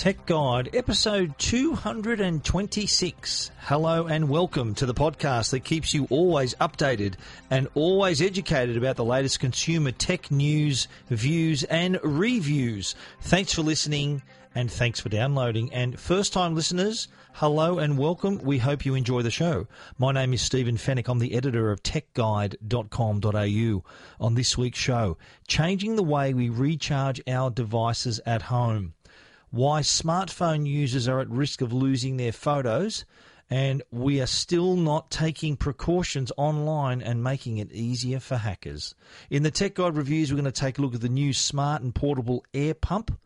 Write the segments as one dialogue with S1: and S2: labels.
S1: Tech Guide, episode 226. Hello and welcome to the podcast that keeps you always updated and always educated about the latest consumer tech news, views, and reviews. Thanks for listening and thanks for downloading. And first time listeners, hello and welcome. We hope you enjoy the show. My name is Stephen Fenech. I'm the editor of techguide.com.au. On this week's show, changing the way we recharge our devices at home why smartphone users are at risk of losing their photos, and we are still not taking precautions online and making it easier for hackers. In the Tech Guide reviews, we're going to take a look at the new smart and portable air pump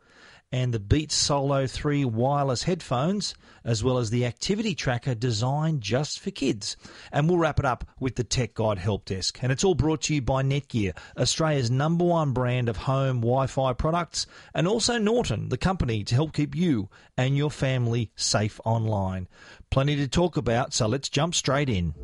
S1: and the Beats Solo 3 wireless headphones, as well as the activity tracker designed just for kids. And we'll wrap it up with the Tech Guide Help Desk. And it's all brought to you by Netgear, Australia's number one brand of home Wi Fi products, and also Norton, the company to help keep you and your family safe online. Plenty to talk about, so let's jump straight in.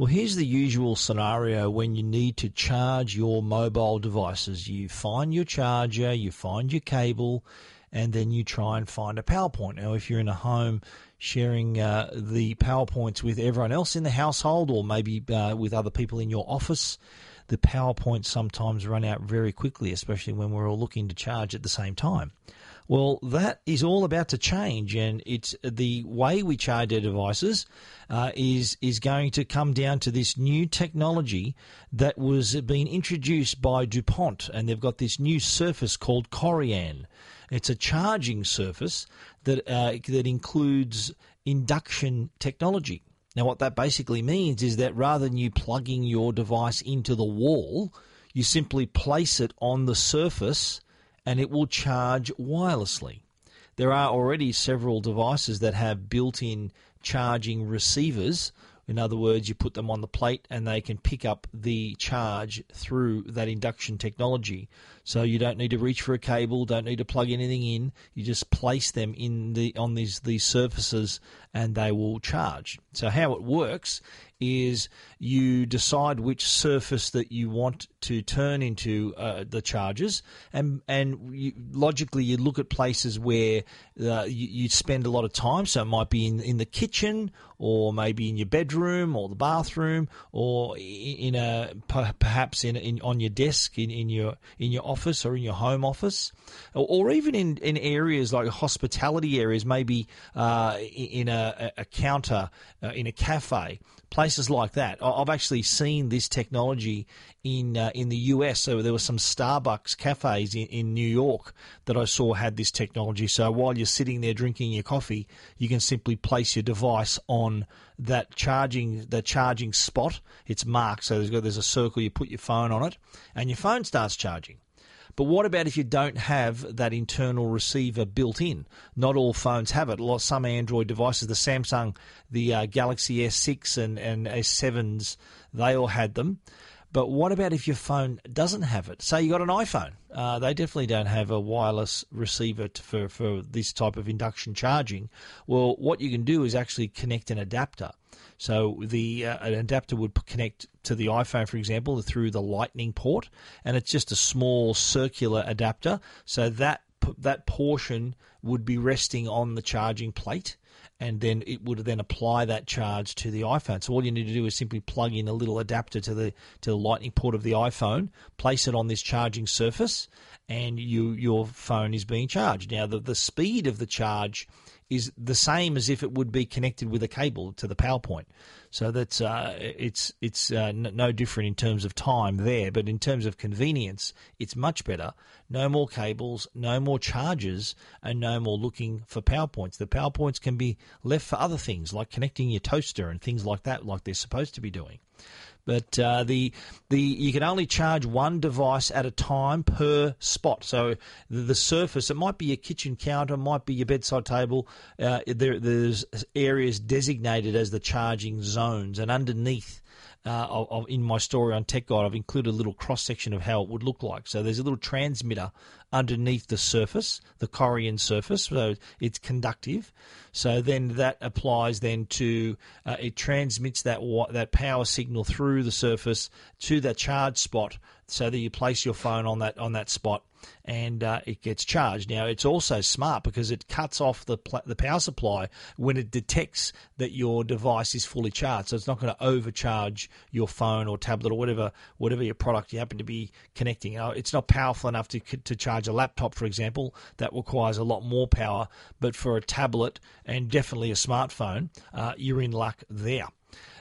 S1: Well, here's the usual scenario when you need to charge your mobile devices. You find your charger, you find your cable, and then you try and find a PowerPoint. Now, if you're in a home sharing uh, the PowerPoints with everyone else in the household or maybe uh, with other people in your office, the PowerPoints sometimes run out very quickly, especially when we're all looking to charge at the same time. Well, that is all about to change, and it's the way we charge our devices uh, is is going to come down to this new technology that was being introduced by Dupont, and they've got this new surface called Corian. It's a charging surface that uh, that includes induction technology. Now, what that basically means is that rather than you plugging your device into the wall, you simply place it on the surface and it will charge wirelessly. There are already several devices that have built in charging receivers. In other words, you put them on the plate and they can pick up the charge through that induction technology. So you don't need to reach for a cable, don't need to plug anything in. You just place them in the on these these surfaces and they will charge. So how it works is you decide which surface that you want to turn into uh, the charges, and and you, logically you look at places where uh, you, you, spend a lot of time. So it might be in in the kitchen, or maybe in your bedroom, or the bathroom, or in a perhaps in, in on your desk in, in your in your office or in your home office, or, or even in, in areas like hospitality areas, maybe uh, in a, a counter uh, in a cafe places like that. I've actually seen this technology in uh, in the US. So there were some Starbucks cafes in, in New York that I saw had this technology. So while you're sitting there drinking your coffee, you can simply place your device on that charging the charging spot. It's marked, so there's, there's a circle. You put your phone on it, and your phone starts charging. But what about if you don't have that internal receiver built in? Not all phones have it. Lot, some Android devices, the Samsung, the uh, Galaxy S6 and, and S7s, they all had them. But what about if your phone doesn't have it? Say you got an iPhone. Uh, they definitely don't have a wireless receiver for, for this type of induction charging. Well, what you can do is actually connect an adapter. So the uh, an adapter would connect to the iPhone, for example, through the Lightning port, and it's just a small circular adapter. So that that portion would be resting on the charging plate and then it would then apply that charge to the iPhone. So all you need to do is simply plug in a little adapter to the to the lightning port of the iPhone, place it on this charging surface, and you your phone is being charged. Now the the speed of the charge is the same as if it would be connected with a cable to the PowerPoint. So that's uh, it's it's uh, no different in terms of time there, but in terms of convenience, it's much better. No more cables, no more charges, and no more looking for PowerPoints. The PowerPoints can be left for other things like connecting your toaster and things like that, like they're supposed to be doing. But uh, the the you can only charge one device at a time per spot. So the, the surface, it might be your kitchen counter, might be your bedside table. Uh, there, there's areas designated as the charging zones, and underneath uh, in my story on Tech Guide, I've included a little cross section of how it would look like. So there's a little transmitter underneath the surface, the Corian surface, so it's conductive. So then that applies then to uh, it transmits that that power signal through the surface to the charge spot, so that you place your phone on that on that spot and uh, it gets charged. Now it's also smart because it cuts off the pl- the power supply when it detects that your device is fully charged. So it's not going to overcharge your phone or tablet or whatever whatever your product you happen to be connecting. Uh, it's not powerful enough to to charge a laptop, for example. That requires a lot more power. But for a tablet and definitely a smartphone, uh, you're in luck there.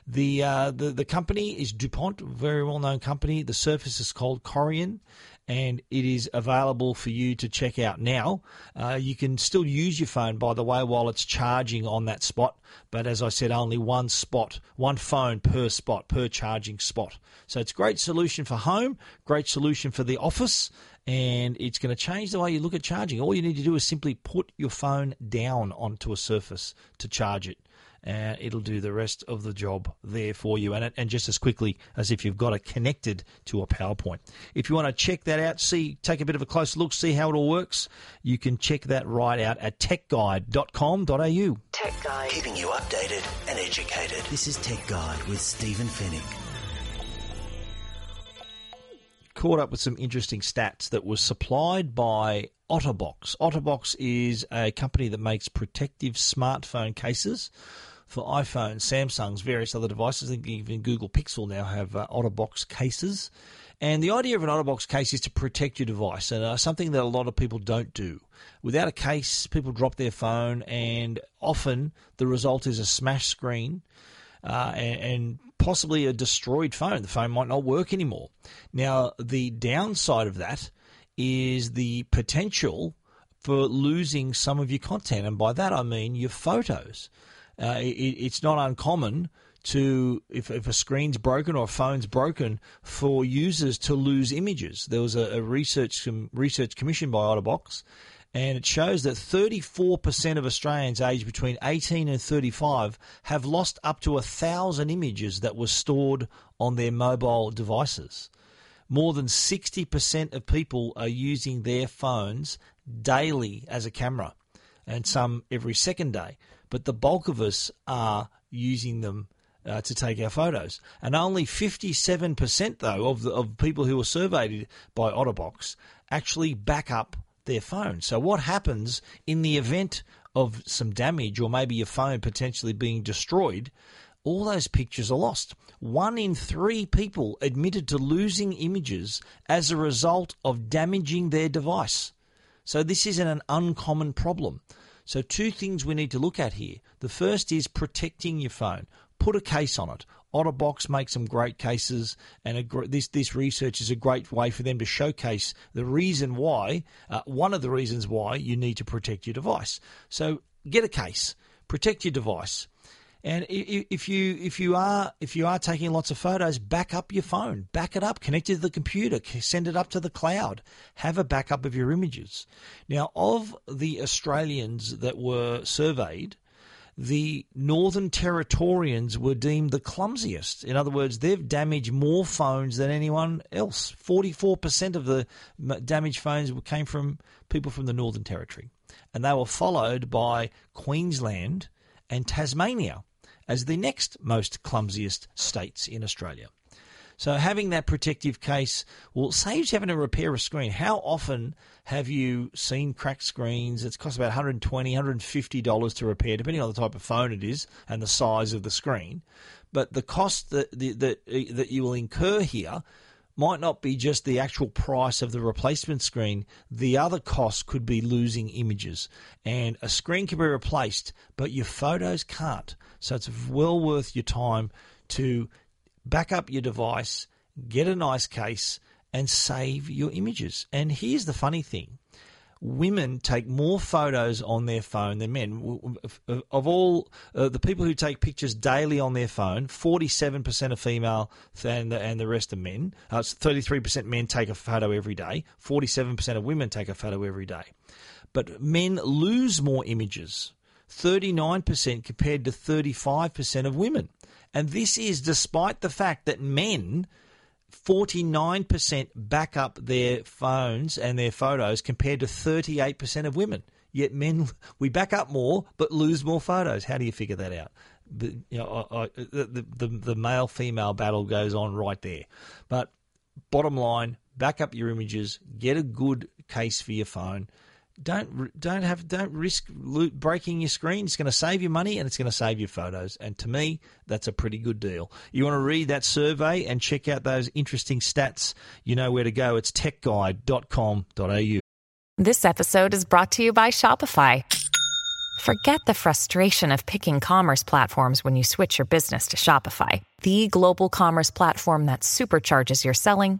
S1: The, uh, the the company is DuPont, very well known company. The surface is called Corian, and it is available for you to check out now. Uh, you can still use your phone, by the way, while it's charging on that spot. But as I said, only one spot, one phone per spot, per charging spot. So it's a great solution for home, great solution for the office, and it's going to change the way you look at charging. All you need to do is simply put your phone down onto a surface to charge it and it'll do the rest of the job there for you and, and just as quickly as if you've got it connected to a PowerPoint. If you want to check that out, see, take a bit of a closer look, see how it all works, you can check that right out at techguide.com.au.
S2: Tech Guide. Keeping you updated and educated. This is Tech Guide with Stephen Fenech.
S1: Caught up with some interesting stats that was supplied by Otterbox. Otterbox is a company that makes protective smartphone cases for iPhone, Samsung's, various other devices. I think even Google Pixel now have uh, OtterBox cases. And the idea of an OtterBox case is to protect your device, and uh, something that a lot of people don't do. Without a case, people drop their phone, and often the result is a smashed screen uh, and, and possibly a destroyed phone. The phone might not work anymore. Now, the downside of that is the potential for losing some of your content, and by that I mean your photos. Uh, it, it's not uncommon to if, if a screen's broken or a phone's broken for users to lose images. There was a, a research research commissioned by Otterbox, and it shows that 34% of Australians aged between 18 and 35 have lost up to a thousand images that were stored on their mobile devices. More than 60% of people are using their phones daily as a camera, and some every second day but the bulk of us are using them uh, to take our photos. And only 57% though of the, of people who were surveyed by Otterbox actually back up their phone. So what happens in the event of some damage or maybe your phone potentially being destroyed? All those pictures are lost. One in three people admitted to losing images as a result of damaging their device. So this isn't an uncommon problem. So, two things we need to look at here. The first is protecting your phone. Put a case on it. Otterbox makes some great cases, and a, this this research is a great way for them to showcase the reason why. Uh, one of the reasons why you need to protect your device. So, get a case. Protect your device. And if you if you are if you are taking lots of photos, back up your phone, back it up, connect it to the computer, send it up to the cloud, have a backup of your images. Now, of the Australians that were surveyed, the Northern Territorians were deemed the clumsiest. In other words, they've damaged more phones than anyone else. Forty-four percent of the damaged phones came from people from the Northern Territory, and they were followed by Queensland and Tasmania as the next most clumsiest states in Australia. So having that protective case will saves having to repair a screen. How often have you seen cracked screens? It's cost about 120 $150 to repair, depending on the type of phone it is and the size of the screen. But the cost that, that, that you will incur here might not be just the actual price of the replacement screen. The other cost could be losing images. And a screen can be replaced, but your photos can't. So it's well worth your time to back up your device, get a nice case, and save your images. And here's the funny thing women take more photos on their phone than men. Of all uh, the people who take pictures daily on their phone, 47% are female and the, and the rest are men. Uh, 33% men take a photo every day. 47% of women take a photo every day. But men lose more images, 39% compared to 35% of women. And this is despite the fact that men 49% back up their phones and their photos compared to 38% of women. Yet men, we back up more but lose more photos. How do you figure that out? The, you know, I, I, the, the, the male female battle goes on right there. But bottom line, back up your images, get a good case for your phone don't don't have don't risk breaking your screen. It's going to save you money and it's going to save your photos. And to me, that's a pretty good deal. You want to read that survey and check out those interesting stats. You know where to go. It's techguide.com.au.
S3: This episode is brought to you by Shopify. Forget the frustration of picking commerce platforms when you switch your business to Shopify, the global commerce platform that supercharges your selling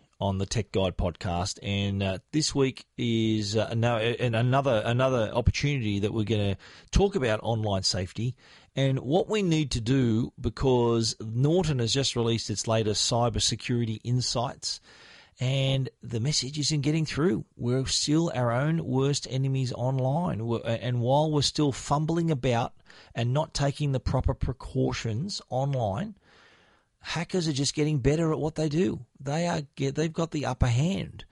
S1: on the Tech Guide podcast, and uh, this week is uh, no, another another opportunity that we're going to talk about online safety and what we need to do because Norton has just released its latest cybersecurity insights. And the message isn't getting through. We're still our own worst enemies online. and while we're still fumbling about and not taking the proper precautions online, hackers are just getting better at what they do. They are they've got the upper hand.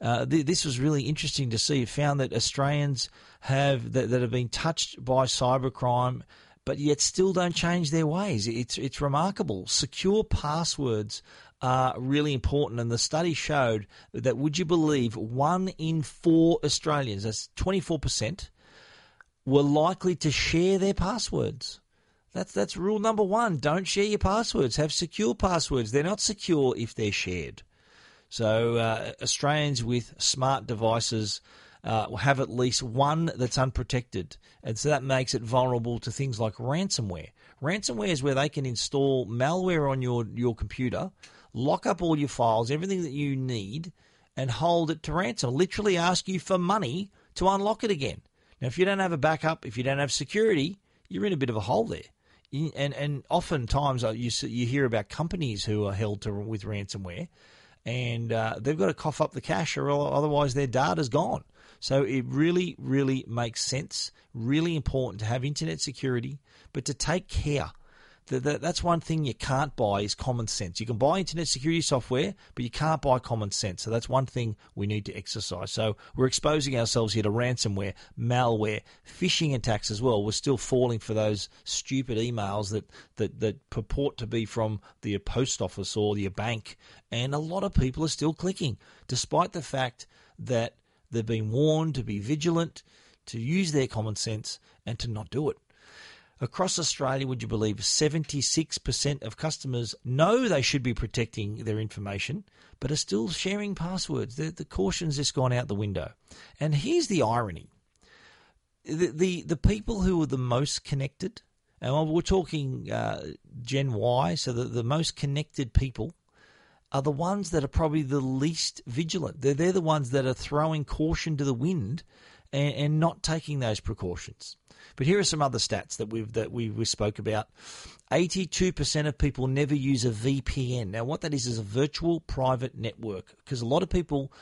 S1: Uh, th- this was really interesting to see. It found that Australians have that, that have been touched by cybercrime, but yet still don't change their ways. It's it's remarkable. Secure passwords are really important, and the study showed that. Would you believe one in four Australians, that's twenty four percent, were likely to share their passwords. That's that's rule number one. Don't share your passwords. Have secure passwords. They're not secure if they're shared. So uh, Australians with smart devices uh, have at least one that's unprotected, and so that makes it vulnerable to things like ransomware. Ransomware is where they can install malware on your your computer, lock up all your files, everything that you need, and hold it to ransom. Literally ask you for money to unlock it again. Now, if you don't have a backup, if you don't have security, you're in a bit of a hole there and and oftentimes uh, you you hear about companies who are held to with ransomware, and uh, they've got to cough up the cash, or otherwise their data's gone. So it really, really makes sense. Really important to have internet security, but to take care that's one thing you can't buy is common sense. You can buy internet security software, but you can't buy common sense. So that's one thing we need to exercise. So we're exposing ourselves here to ransomware, malware, phishing attacks as well. We're still falling for those stupid emails that, that, that purport to be from the post office or your bank. And a lot of people are still clicking, despite the fact that they've been warned to be vigilant, to use their common sense, and to not do it. Across Australia, would you believe 76% of customers know they should be protecting their information, but are still sharing passwords? The, the caution's just gone out the window. And here's the irony the, the, the people who are the most connected, and we're talking uh, Gen Y, so the, the most connected people are the ones that are probably the least vigilant. They're, they're the ones that are throwing caution to the wind and, and not taking those precautions. But here are some other stats that we've that we, we spoke about. 82% of people never use a VPN. Now, what that is is a virtual private network because a lot of people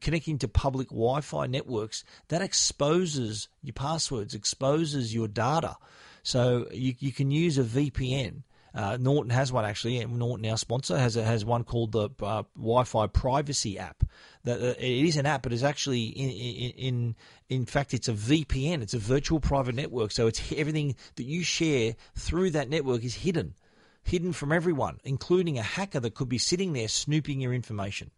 S1: connecting to public Wi Fi networks that exposes your passwords, exposes your data. So you, you can use a VPN Uh, Norton has one actually. And Norton, our sponsor, has has one called the uh, Wi-Fi Privacy app. That uh, it is an app, but it's actually in, in, in in fact it's a VPN. It's a virtual private network. So it's everything that you share through that network is hidden, hidden from everyone, including a hacker that could be sitting there snooping your information.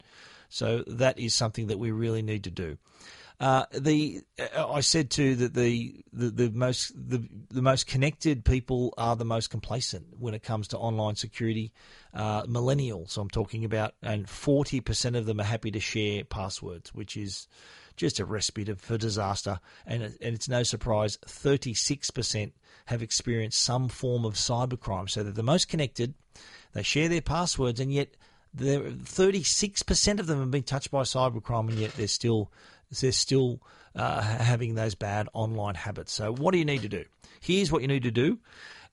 S1: So that is something that we really need to do. Uh, the uh, I said too that the, the, the most the, the most connected people are the most complacent when it comes to online security. Uh, millennials, I'm talking about, and 40% of them are happy to share passwords, which is just a recipe for disaster. And, and it's no surprise, 36% have experienced some form of cybercrime. So they're the most connected. They share their passwords, and yet 36% of them have been touched by cybercrime, and yet they're still they're still uh, having those bad online habits. So, what do you need to do? Here's what you need to do.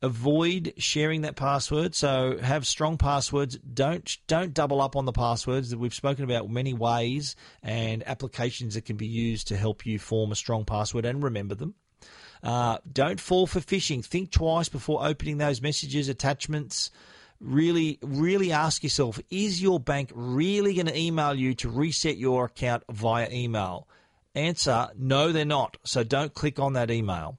S1: Avoid sharing that password. So have strong passwords. Don't don't double up on the passwords. That we've spoken about many ways and applications that can be used to help you form a strong password and remember them. Uh, don't fall for phishing. Think twice before opening those messages, attachments, really, really ask yourself is your bank really going to email you to reset your account via email? Answer no, they're not. So don't click on that email.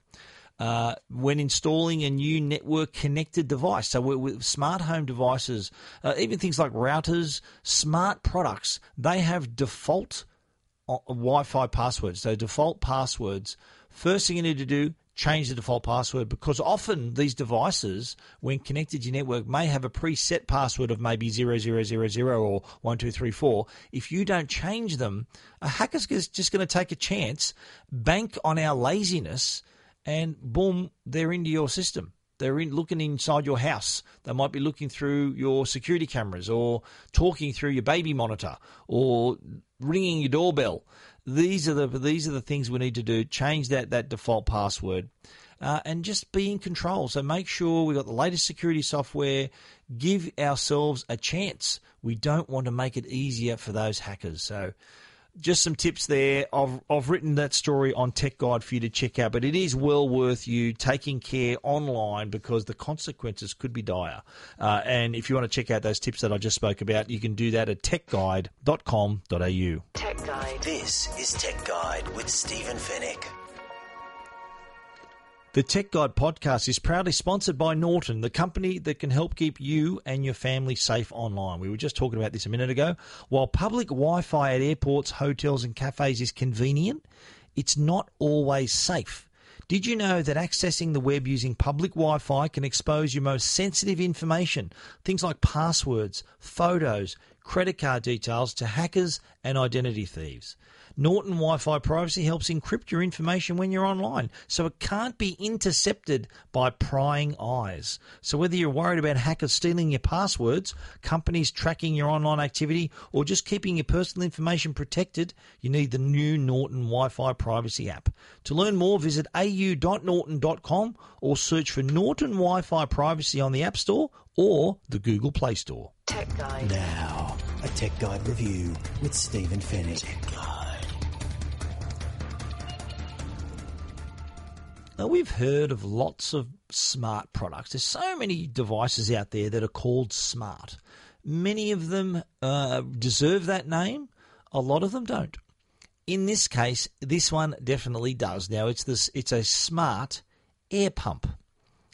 S1: Uh, when installing a new network connected device. So with smart home devices, uh, even things like routers, smart products, they have default uh, Wi-Fi passwords. So default passwords. First thing you need to do, change the default password because often these devices, when connected to your network, may have a preset password of maybe 0000 or 1234. If you don't change them, a hacker's just going to take a chance, bank on our laziness, and boom, they're into your system. They're in, looking inside your house. They might be looking through your security cameras or talking through your baby monitor or ringing your doorbell these are the these are the things we need to do. Change that that default password. Uh, and just be in control. So make sure we've got the latest security software. Give ourselves a chance. We don't want to make it easier for those hackers. So just some tips there. I've, I've written that story on Tech Guide for you to check out, but it is well worth you taking care online because the consequences could be dire. Uh, and if you want to check out those tips that I just spoke about, you can do that at techguide.com.au.
S2: Tech Guide. This is Tech Guide with Stephen Fenech.
S1: The Tech Guide podcast is proudly sponsored by Norton, the company that can help keep you and your family safe online. We were just talking about this a minute ago. While public Wi Fi at airports, hotels, and cafes is convenient, it's not always safe. Did you know that accessing the web using public Wi Fi can expose your most sensitive information, things like passwords, photos, credit card details, to hackers and identity thieves? Norton Wi Fi privacy helps encrypt your information when you're online, so it can't be intercepted by prying eyes. So, whether you're worried about hackers stealing your passwords, companies tracking your online activity, or just keeping your personal information protected, you need the new Norton Wi Fi privacy app. To learn more, visit au.norton.com or search for Norton Wi Fi privacy on the App Store or the Google Play Store.
S2: Tech Guide. Now, a Tech Guide review with Stephen Fenech.
S1: Now, we've heard of lots of smart products. There's so many devices out there that are called smart. Many of them uh, deserve that name, a lot of them don't. In this case, this one definitely does. Now, it's this it's a smart air pump.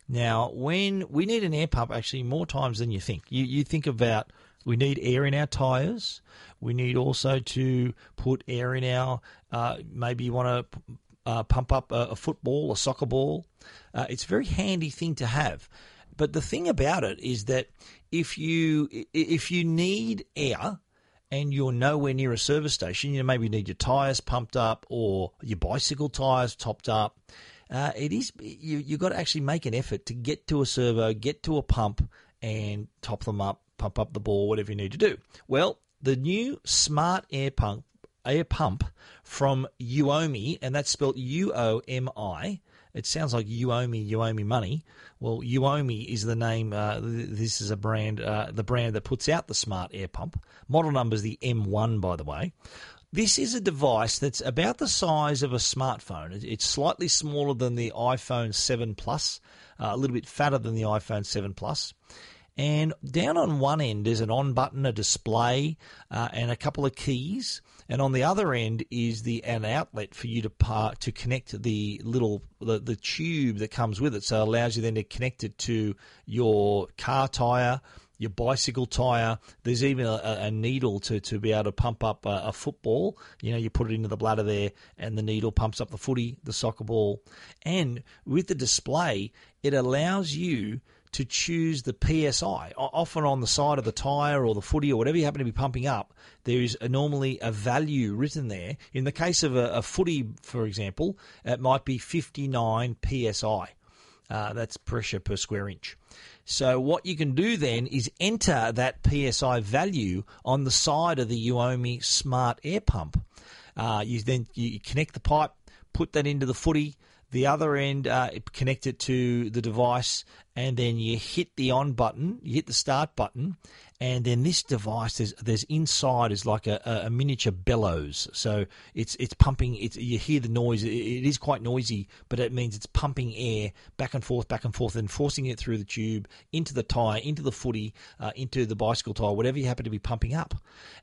S1: Now, when we need an air pump, actually, more times than you think. You, you think about we need air in our tyres. We need also to put air in our. Uh, maybe you want to uh, pump up a, a, football, a soccer ball. Uh, it's a very handy thing to have. But the thing about it is that if you if you need air and you're nowhere near a service station, you know maybe you need your tyres pumped up or your bicycle tyres topped up. Uh, it is you you've got to actually make an effort to get to a servo, get to a pump, and top them up, pump up the ball, whatever you need to do. Well, the new smart air pump air pump from Uomi, and that's spelled U O M I. It sounds like you owe me, you owe me money. Well, Uomi is the name. Uh, this is a brand, uh, the brand that puts out the smart air pump. Model number is the M1, by the way. This is a device that's about the size of a smartphone. It's slightly smaller than the iPhone 7 Plus, uh, a little bit fatter than the iPhone 7 Plus. And down on one end is an on button, a display, uh, and a couple of keys. And on the other end is the an outlet for you to par- to connect the little the, the tube that comes with it. So it allows you then to connect it to your car tire, your bicycle tire. There's even a, a, needle to, to be able to pump up a, a, football. You know, you put it into the bladder there, and the needle pumps up the footy, the soccer ball. And with the display, it allows you to choose the PSI. Often on the side of the tyre or the footy or whatever you happen to be pumping up, there is normally a value written there. In the case of a, a footy, for example, it might be 59 PSI. Uh, that's pressure per square inch. So what you can do then is enter that PSI value on the side of the Uomi Smart Air Pump. Uh, you then you connect the pipe, put that into the footy, the other end uh, connect it to the device, and then you hit the on button, you hit the start button, and then this device there's there's inside is like a, a miniature bellows, so it's it's pumping. It's you hear the noise. It, it is quite noisy, but it means it's pumping air back and forth, back and forth, and forcing it through the tube into the tire, into the footy, uh, into the bicycle tire, whatever you happen to be pumping up.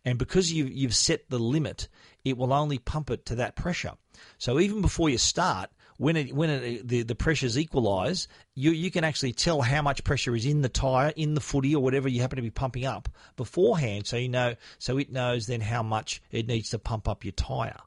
S1: And because you you've set the limit, it will only pump it to that pressure. So even before you start, when it, when it, the the pressures equalise, you you can actually tell how much pressure is in the tyre, in the footy, or whatever you happen to be pumping up beforehand. So you know, so it knows then how much it needs to pump up your tyre.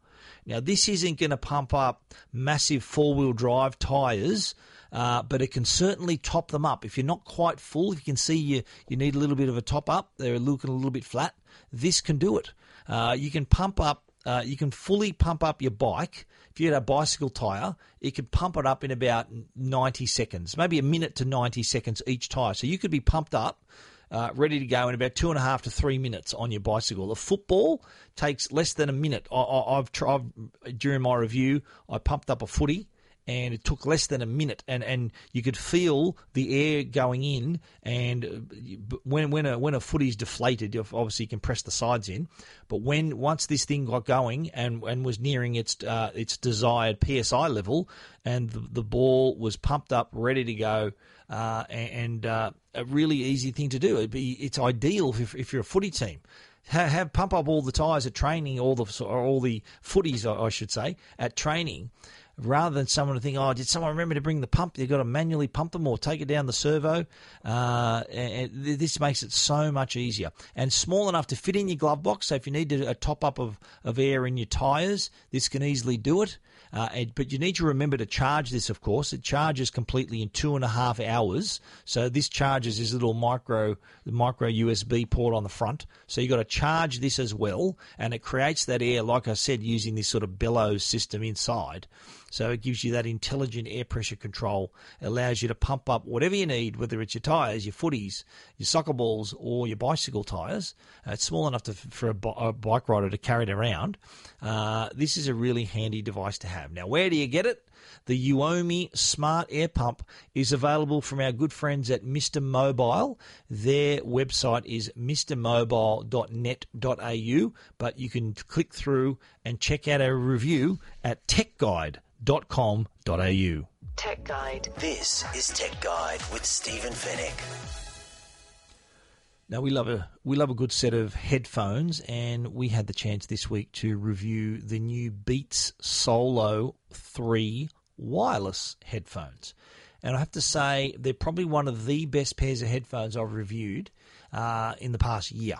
S1: Now this isn't going to pump up massive four wheel drive tyres. Uh, but it can certainly top them up. If you're not quite full, if you can see you, you need a little bit of a top up, they're looking a little bit flat, this can do it. Uh, you can pump up, uh, you can fully pump up your bike if you had a bicycle tyre, it could pump it up in about 90 seconds, maybe a minute to 90 seconds each tyre. So you could be pumped up, uh, ready to go in about two and a half to three minutes on your bicycle. A football takes less than a minute. I, have tried during my review. I pumped up a footy and it took less than a minute, and, and you could feel the air going in. And uh, when when a when a footy's deflated, obviously you can press the sides in. But when once this thing got going and, and was nearing its uh, its desired psi level, and the, the ball was pumped up, ready to go, uh, and uh, a really easy thing to do. Be, it's ideal if, if you're a footy team have, pump up all the tyres at training, all the or all the footies, I should say, at training, rather than someone to think, oh, did someone remember to bring the pump? You've got to manually pump them or take it down the servo. Uh, this makes it so much easier and small enough to fit in your glove box. So if you need a top up of, of air in your tyres, this can easily do it. Uh, but you need to remember to charge this, of course. It charges completely in two and a half hours. So this charges this little micro micro USB port on the front. So you've got to charge this as well, and it creates that air, like I said, using this sort of bellows system inside. So it gives you that intelligent air pressure control. It allows you to pump up whatever you need, whether it's your tyres, your footies, your soccer balls, or your bicycle tyres. Uh, it's small enough to, for a, a, bike rider to carry it around. Uh, this is a really handy device to have. Now, where do you get it? The Uomi Smart Air Pump is available from our good friends at Mr. Mobile. Their website is mrmobile.net.au, but you can click through and check out our review at techguide.com.au.
S2: Tech Guide. This is Tech Guide with Stephen Fenech.
S1: Now we love a we love a good set of headphones, and we had the chance this week to review the new Beats Solo Three wireless headphones. And I have to say, they're probably one of the best pairs of headphones I've reviewed uh, in the past year.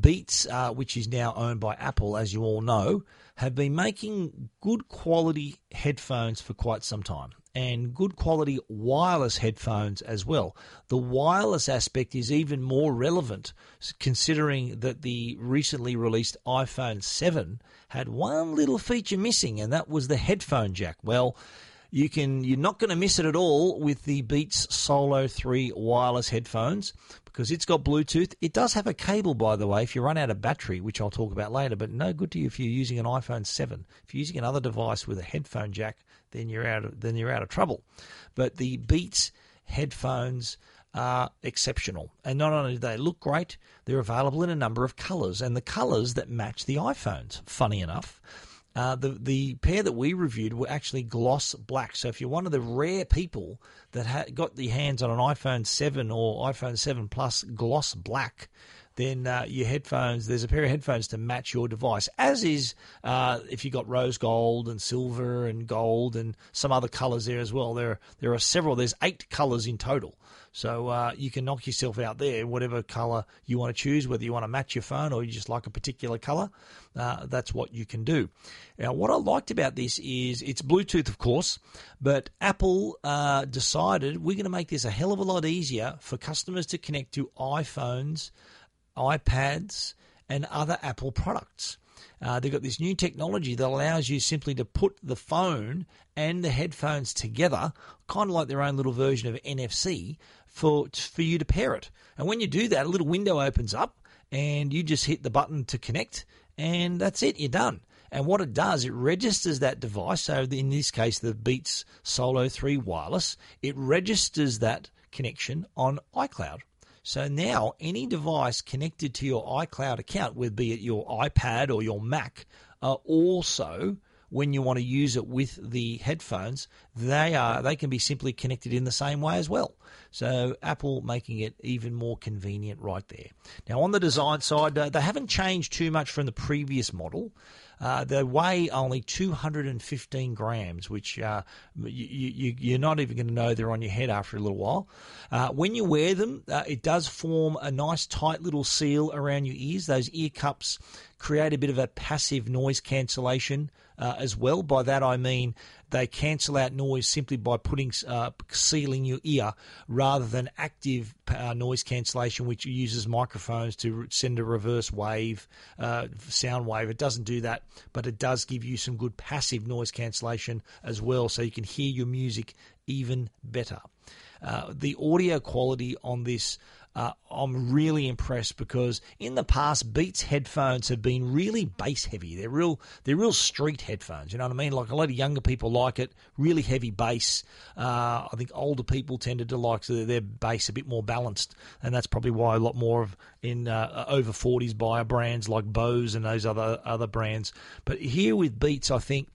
S1: Beats, uh, which is now owned by Apple, as you all know, have been making good quality headphones for quite some time and good quality wireless headphones as well. The wireless aspect is even more relevant considering that the recently released iPhone 7 had one little feature missing and that was the headphone jack. Well, you can you're not going to miss it at all with the Beats Solo 3 wireless headphones because it's got Bluetooth. It does have a cable, by the way, if you run out of battery, which I'll talk about later, but no good to you if you're using an iPhone 7. If you're using another device with a headphone jack, then you're out of, then you're out of trouble. But the Beats headphones are exceptional. And not only do they look great, they're available in a number of colours, and the colours that match the iPhones, funny enough. Uh, the the pair that we reviewed were actually gloss black. So if you're one of the rare people that ha- got the hands on an iPhone 7 or iPhone 7 Plus gloss black, then uh, your headphones, there's a pair of headphones to match your device, as is uh, if you got rose gold and silver and gold and some other colours there as well. There, there are several, there's eight colours in total. So uh, you can knock yourself out there, whatever colour you want to choose, whether you want to match your phone or you just like a particular colour. Uh, that's what you can do. Now, what I liked about this is it's Bluetooth, of course, but Apple uh, decided we're going to make this a hell of a lot easier for customers to connect to iPhones, iPads, and other Apple products. Uh, they've got this new technology that allows you simply to put the phone and the headphones together, kind of like their own little version of NFC, for for you to pair it. And when you do that, a little window opens up, and you just hit the button to connect, and that's it. You're done. And what it does, it registers that device. So in this case, the Beats Solo 3 wireless, it registers that connection on iCloud. So now any device connected to your iCloud account, whether be it your iPad or your Mac, are also when you want to use it with the headphones, they are they can be simply connected in the same way as well. So Apple making it even more convenient right there. Now on the design side, uh, they haven't changed too much from the previous model. Uh, they weigh only 215 grams, which uh, you, you, are not even going to know they're on your head after a little while. Uh, when you wear them, uh, it does form a nice tight little seal around your ears. Those ear cups create a bit of a passive noise cancellation uh, as well. By that I mean they cancel out noise simply by putting uh, sealing your ear rather than active uh, noise cancellation, which uses microphones to send a reverse wave, uh, sound wave. It doesn't do that, but it does give you some good passive noise cancellation as well, so you can hear your music even better. Uh, the audio quality on this uh, I'm really impressed because in the past, Beats headphones have been really bass heavy. They're real, they're real street headphones. You know what I mean? Like a lot of younger people like it, really heavy bass. Uh, I think older people tended to like their bass a bit more balanced, and that's probably why a lot more of in uh, over 40s buyer brands like Bose and those other other brands. But here with Beats, I think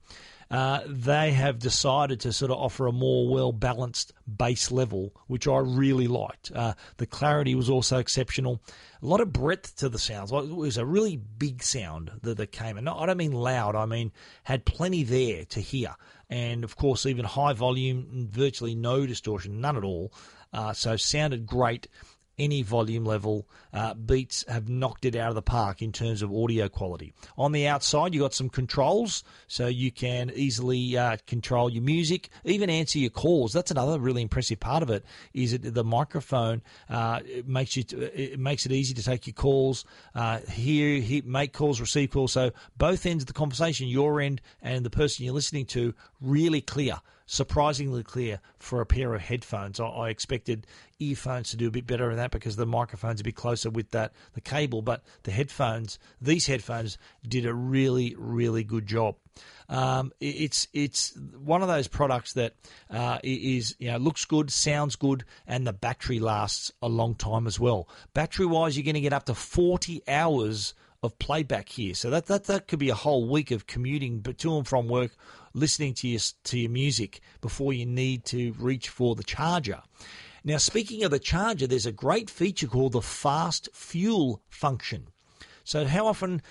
S1: uh, they have decided to sort of offer a more well balanced base level, which I really liked. Uh, the clarity was also exceptional. A lot of breadth to the sounds. It was a really big sound that, that came. And I don't mean loud, I mean had plenty there to hear. And of course, even high volume, virtually no distortion, none at all. Uh, so sounded great any volume level. Uh, Beats have knocked it out of the park in terms of audio quality. On the outside, you've got some controls, so you can easily uh, control your music, even answer your calls. That's another really impressive part of it. Is that the microphone uh, it makes you it makes it easy to take your calls, uh, hear, hear, make calls, receive calls. So both ends of the conversation, your end and the person you're listening to, really clear surprisingly clear for a pair of headphones. I, I, expected earphones to do a bit better than that because the microphone's a bit closer with that the cable, but the headphones, these headphones, did a really really good job. Um, it's it's one of those products that uh, is you know looks good, sounds good, and the battery lasts a long time as well. Battery wise, you're going to get up to 40 hours of playback here. So that, that that could be a whole week of commuting to and from work, listening to your to your music before you need to reach for the charger. Now, speaking of the charger, there's a great feature called the fast fuel function. So, how often?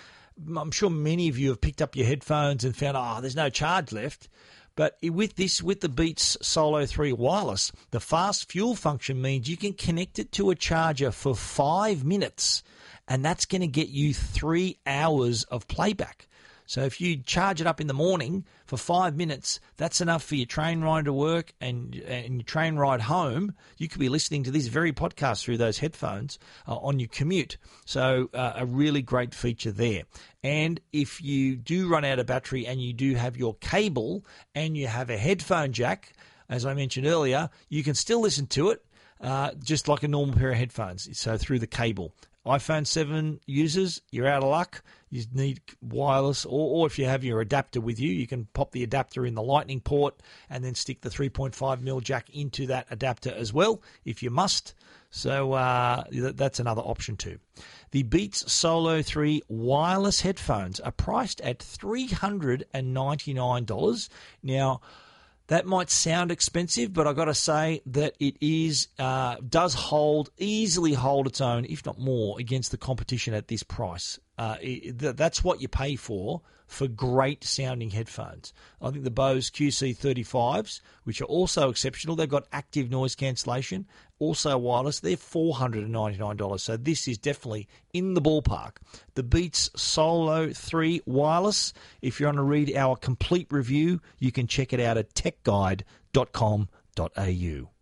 S1: I'm sure many of you have picked up your headphones and found, oh, there's no charge left. But with this, with the Beats Solo 3 wireless, the fast fuel function means you can connect it to a charger for five minutes and that's going to get you three hours of playback. So if you charge it up in the morning for five minutes, that's enough for your train ride to work and and your train ride home. You could be listening to this very podcast through those headphones uh, on your commute. So uh, a really great feature there. And if you do run out of battery and you do have your cable and you have a headphone jack, as I mentioned earlier, you can still listen to it. Uh, just like a normal pair of headphones, so through the cable iPhone 7 users, you're out of luck. You need wireless, or, or if you have your adapter with you, you can pop the adapter in the Lightning port and then stick the 3.5mm jack into that adapter as well, if you must. So uh, that's another option too. The Beats Solo 3 wireless headphones are priced at $399. Now, that might sound expensive, but I've got to say that it is uh, does hold easily hold its own, if not more, against the competition at this price. Uh, that's what you pay for for great sounding headphones. I think the Bose QC35s, which are also exceptional, they've got active noise cancellation, also wireless. They're $499. So this is definitely in the ballpark. The Beats Solo 3 wireless. If you want to read our complete review, you can check it out at techguide.com.au.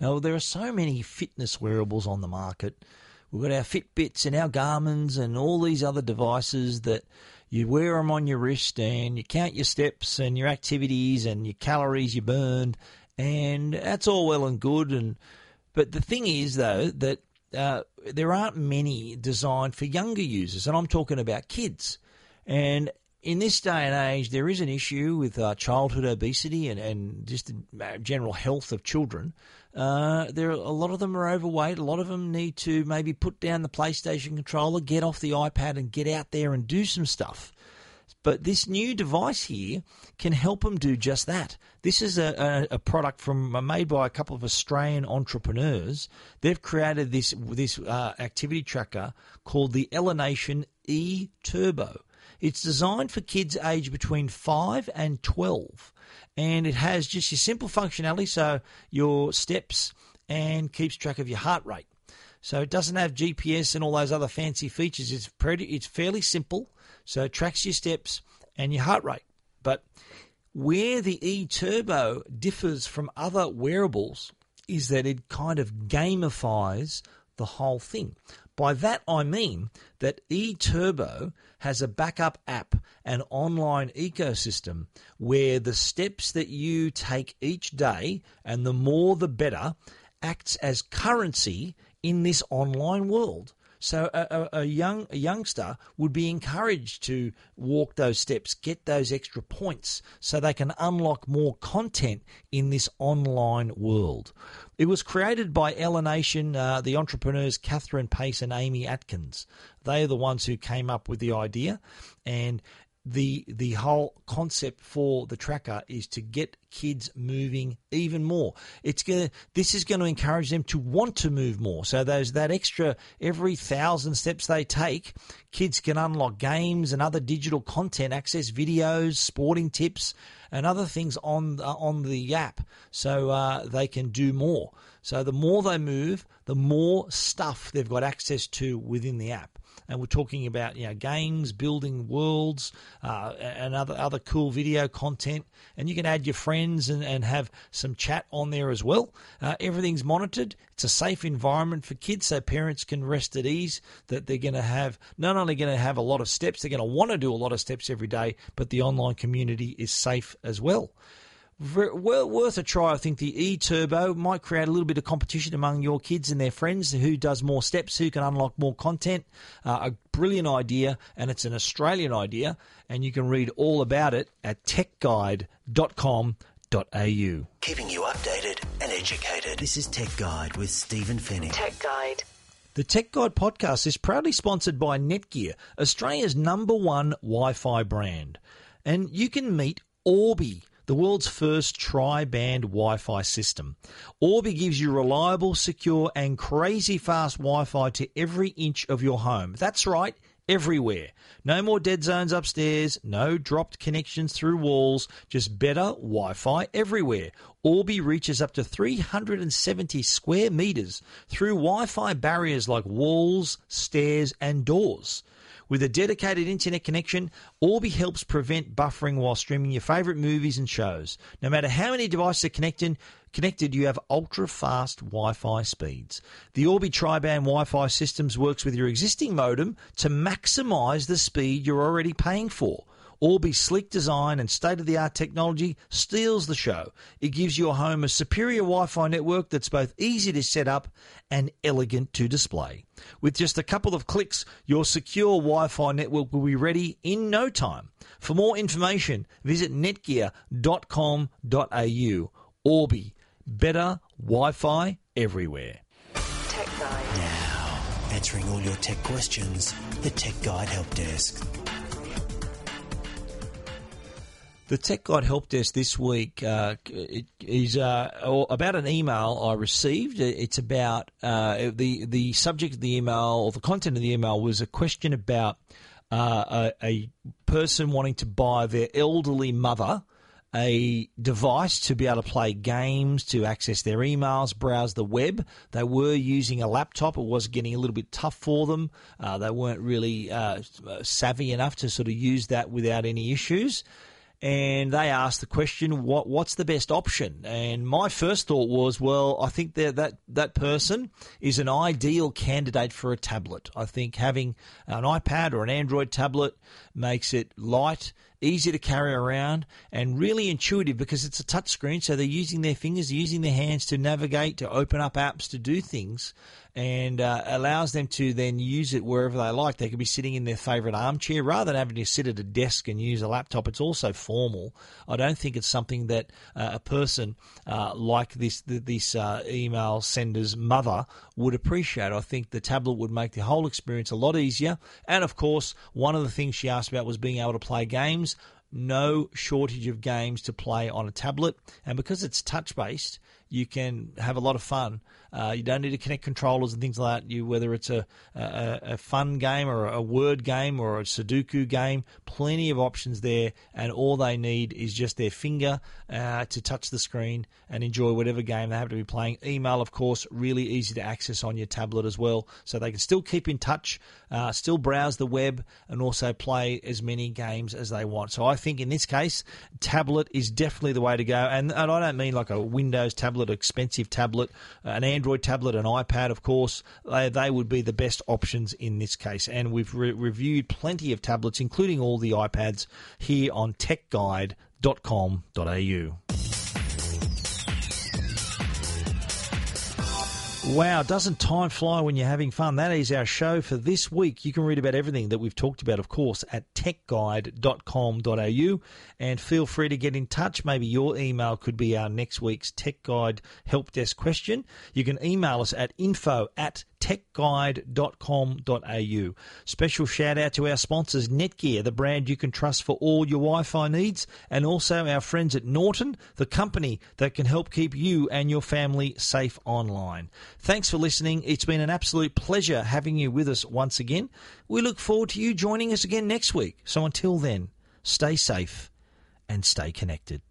S1: Now, there are so many fitness wearables on the market. We've got our Fitbits and our Garmin's and all these other devices that you wear them on your wrist and you count your steps and your activities and your calories you burned, and that's all well and good. And but the thing is, though, that uh, there aren't many designed for younger users, and I'm talking about kids. And in this day and age, there is an issue with uh, childhood obesity and, and just the general health of children. Uh, there, are, a lot of them are overweight. A lot of them need to maybe put down the PlayStation controller, get off the iPad, and get out there and do some stuff. But this new device here can help them do just that. This is a, a, a product from uh, made by a couple of Australian entrepreneurs. They've created this this uh, activity tracker called the Elevation E Turbo. It's designed for kids aged between 5 and 12, and it has just your simple functionality, so your steps and keeps track of your heart rate. So it doesn't have GPS and all those other fancy features. It's pretty, it's fairly simple. So it tracks your steps and your heart rate. But where the e Turbo differs from other wearables is that it kind of gamifies the whole thing. By that I mean that eTurbo has a backup app and online ecosystem where the steps that you take each day, and the more the better, acts as currency in this online world. So a, a, a, young a youngster would be encouraged to walk those steps, get those extra points, so they can unlock more content in this online world. It was created by Elevation, uh, the entrepreneurs Catherine Pace and Amy Atkins. They are the ones who came up with the idea, and the the whole concept for the tracker is to get kids moving even more. It's going this is going to encourage them to want to move more. So those that extra every thousand steps they take, kids can unlock games and other digital content, access videos, sporting tips, and other things on uh, on the app, so uh, they can do more. So the more they move, the more stuff they've got access to within the app and we're talking about you know games, building worlds, uh, and other other cool video content. And you can add your friends and, and have some chat on there as well. Uh, everything's monitored. It's a safe environment for kids, so parents can rest at ease that they're going to have not only going to have a lot of steps, they're going to want to do a lot of steps every day, but the online community is safe as well well worth a try. I think the E Turbo might create a little bit of competition among your kids and their friends. Who does more steps? Who can unlock more content? Uh, a brilliant idea, and it's an Australian idea. And you can read all about it at techguide.com.au.
S2: Keeping you updated and educated. This is Tech Guide with Stephen Fenech.
S3: Tech Guide.
S1: The Tech Guide podcast is proudly sponsored by Netgear, Australia's number one Wi Fi brand. And you can meet Orbi the world's first tri-band Wi-Fi system. Orbi gives you reliable, secure and crazy fast Wi-Fi to every inch of your home. That's right, everywhere. No more dead zones upstairs, no dropped connections through walls, just better Wi Fi everywhere. Orbi reaches up to 370 square meters through Wi Fi barriers like walls, stairs, and doors. With a dedicated internet connection, Orbi helps prevent buffering while streaming your favorite movies and shows. No matter how many devices are connected, connected you have ultra fast Wi-Fi speeds. The Orbi tri-band Wi-Fi systems works with your existing modem to maximize the speed you're already paying for. Orbi's sleek design and state of the art technology steals the show. It gives your home a superior Wi Fi network that's both easy to set up and elegant to display. With just a couple of clicks, your secure Wi Fi network will be ready in no time. For more information, visit netgear.com.au. Orbi, better Wi Fi everywhere.
S4: Tech Guide.
S2: Now, answering all your tech questions, the Tech Guide Help Desk.
S1: The Tech Guide Help Desk this week uh, is uh, about an email I received. It's about uh, the the subject of the email or the content of the email was a question about uh, a, a, person wanting to buy their elderly mother a device to be able to play games, to access their emails, browse the web. They were using a laptop. It was getting a little bit tough for them. Uh, they weren't really uh, savvy enough to sort of use that without any issues and they asked the question, "What what's the best option?" And my first thought was, well, I think that that that person is an ideal candidate for a tablet. I think having an iPad or an Android tablet makes it light, easy to carry around, and really intuitive because it's a touchscreen. So they're using their fingers, using their hands to navigate, to open up apps, to do things and uh, allows them to then use it wherever they like. They could be sitting in their favourite armchair rather than having to sit at a desk and use a laptop. It's also formal. I don't think it's something that uh, a person uh, like this this uh, email sender's mother would appreciate. I think the tablet would make the whole experience a lot easier. And of course, one of the things she asked about was being able to play games no shortage of games to play on a tablet. And because it's touch based, you can have a lot of fun uh, you don't need to connect controllers and things like that. You whether it's a, a, a fun game or a word game or a Sudoku game, plenty of options there, and all they need is just their finger uh, to touch the screen and enjoy whatever game they happen to be playing. Email, of course, really easy to access on your tablet as well, so they can still keep in touch, uh, still browse the web, and also play as many games as they want. So I think in this case, tablet is definitely the way to go, and, and I don't mean like a Windows tablet, expensive tablet, an Android tablet and iPad, of course, they, they would be the best options in this case. And we've re- reviewed plenty of tablets, including all the iPads, here on techguide.com.au. Wow, doesn't time fly when you're having fun? That is our show for this week. You can read about everything that we've talked about, of course, at techguide.com.au and feel free to get in touch. Maybe your email could be our next week's Tech Guide Help Desk question. You can email us at info at techguide.com.au. Special shout out to our sponsors, Netgear, the brand you can trust for all your Wi Fi needs, and also our friends at Norton, the company that can help keep you and your family safe online. Thanks for listening. It's been an absolute pleasure having you with us once again. We look forward to you joining us again next week. So until then, stay safe and stay connected.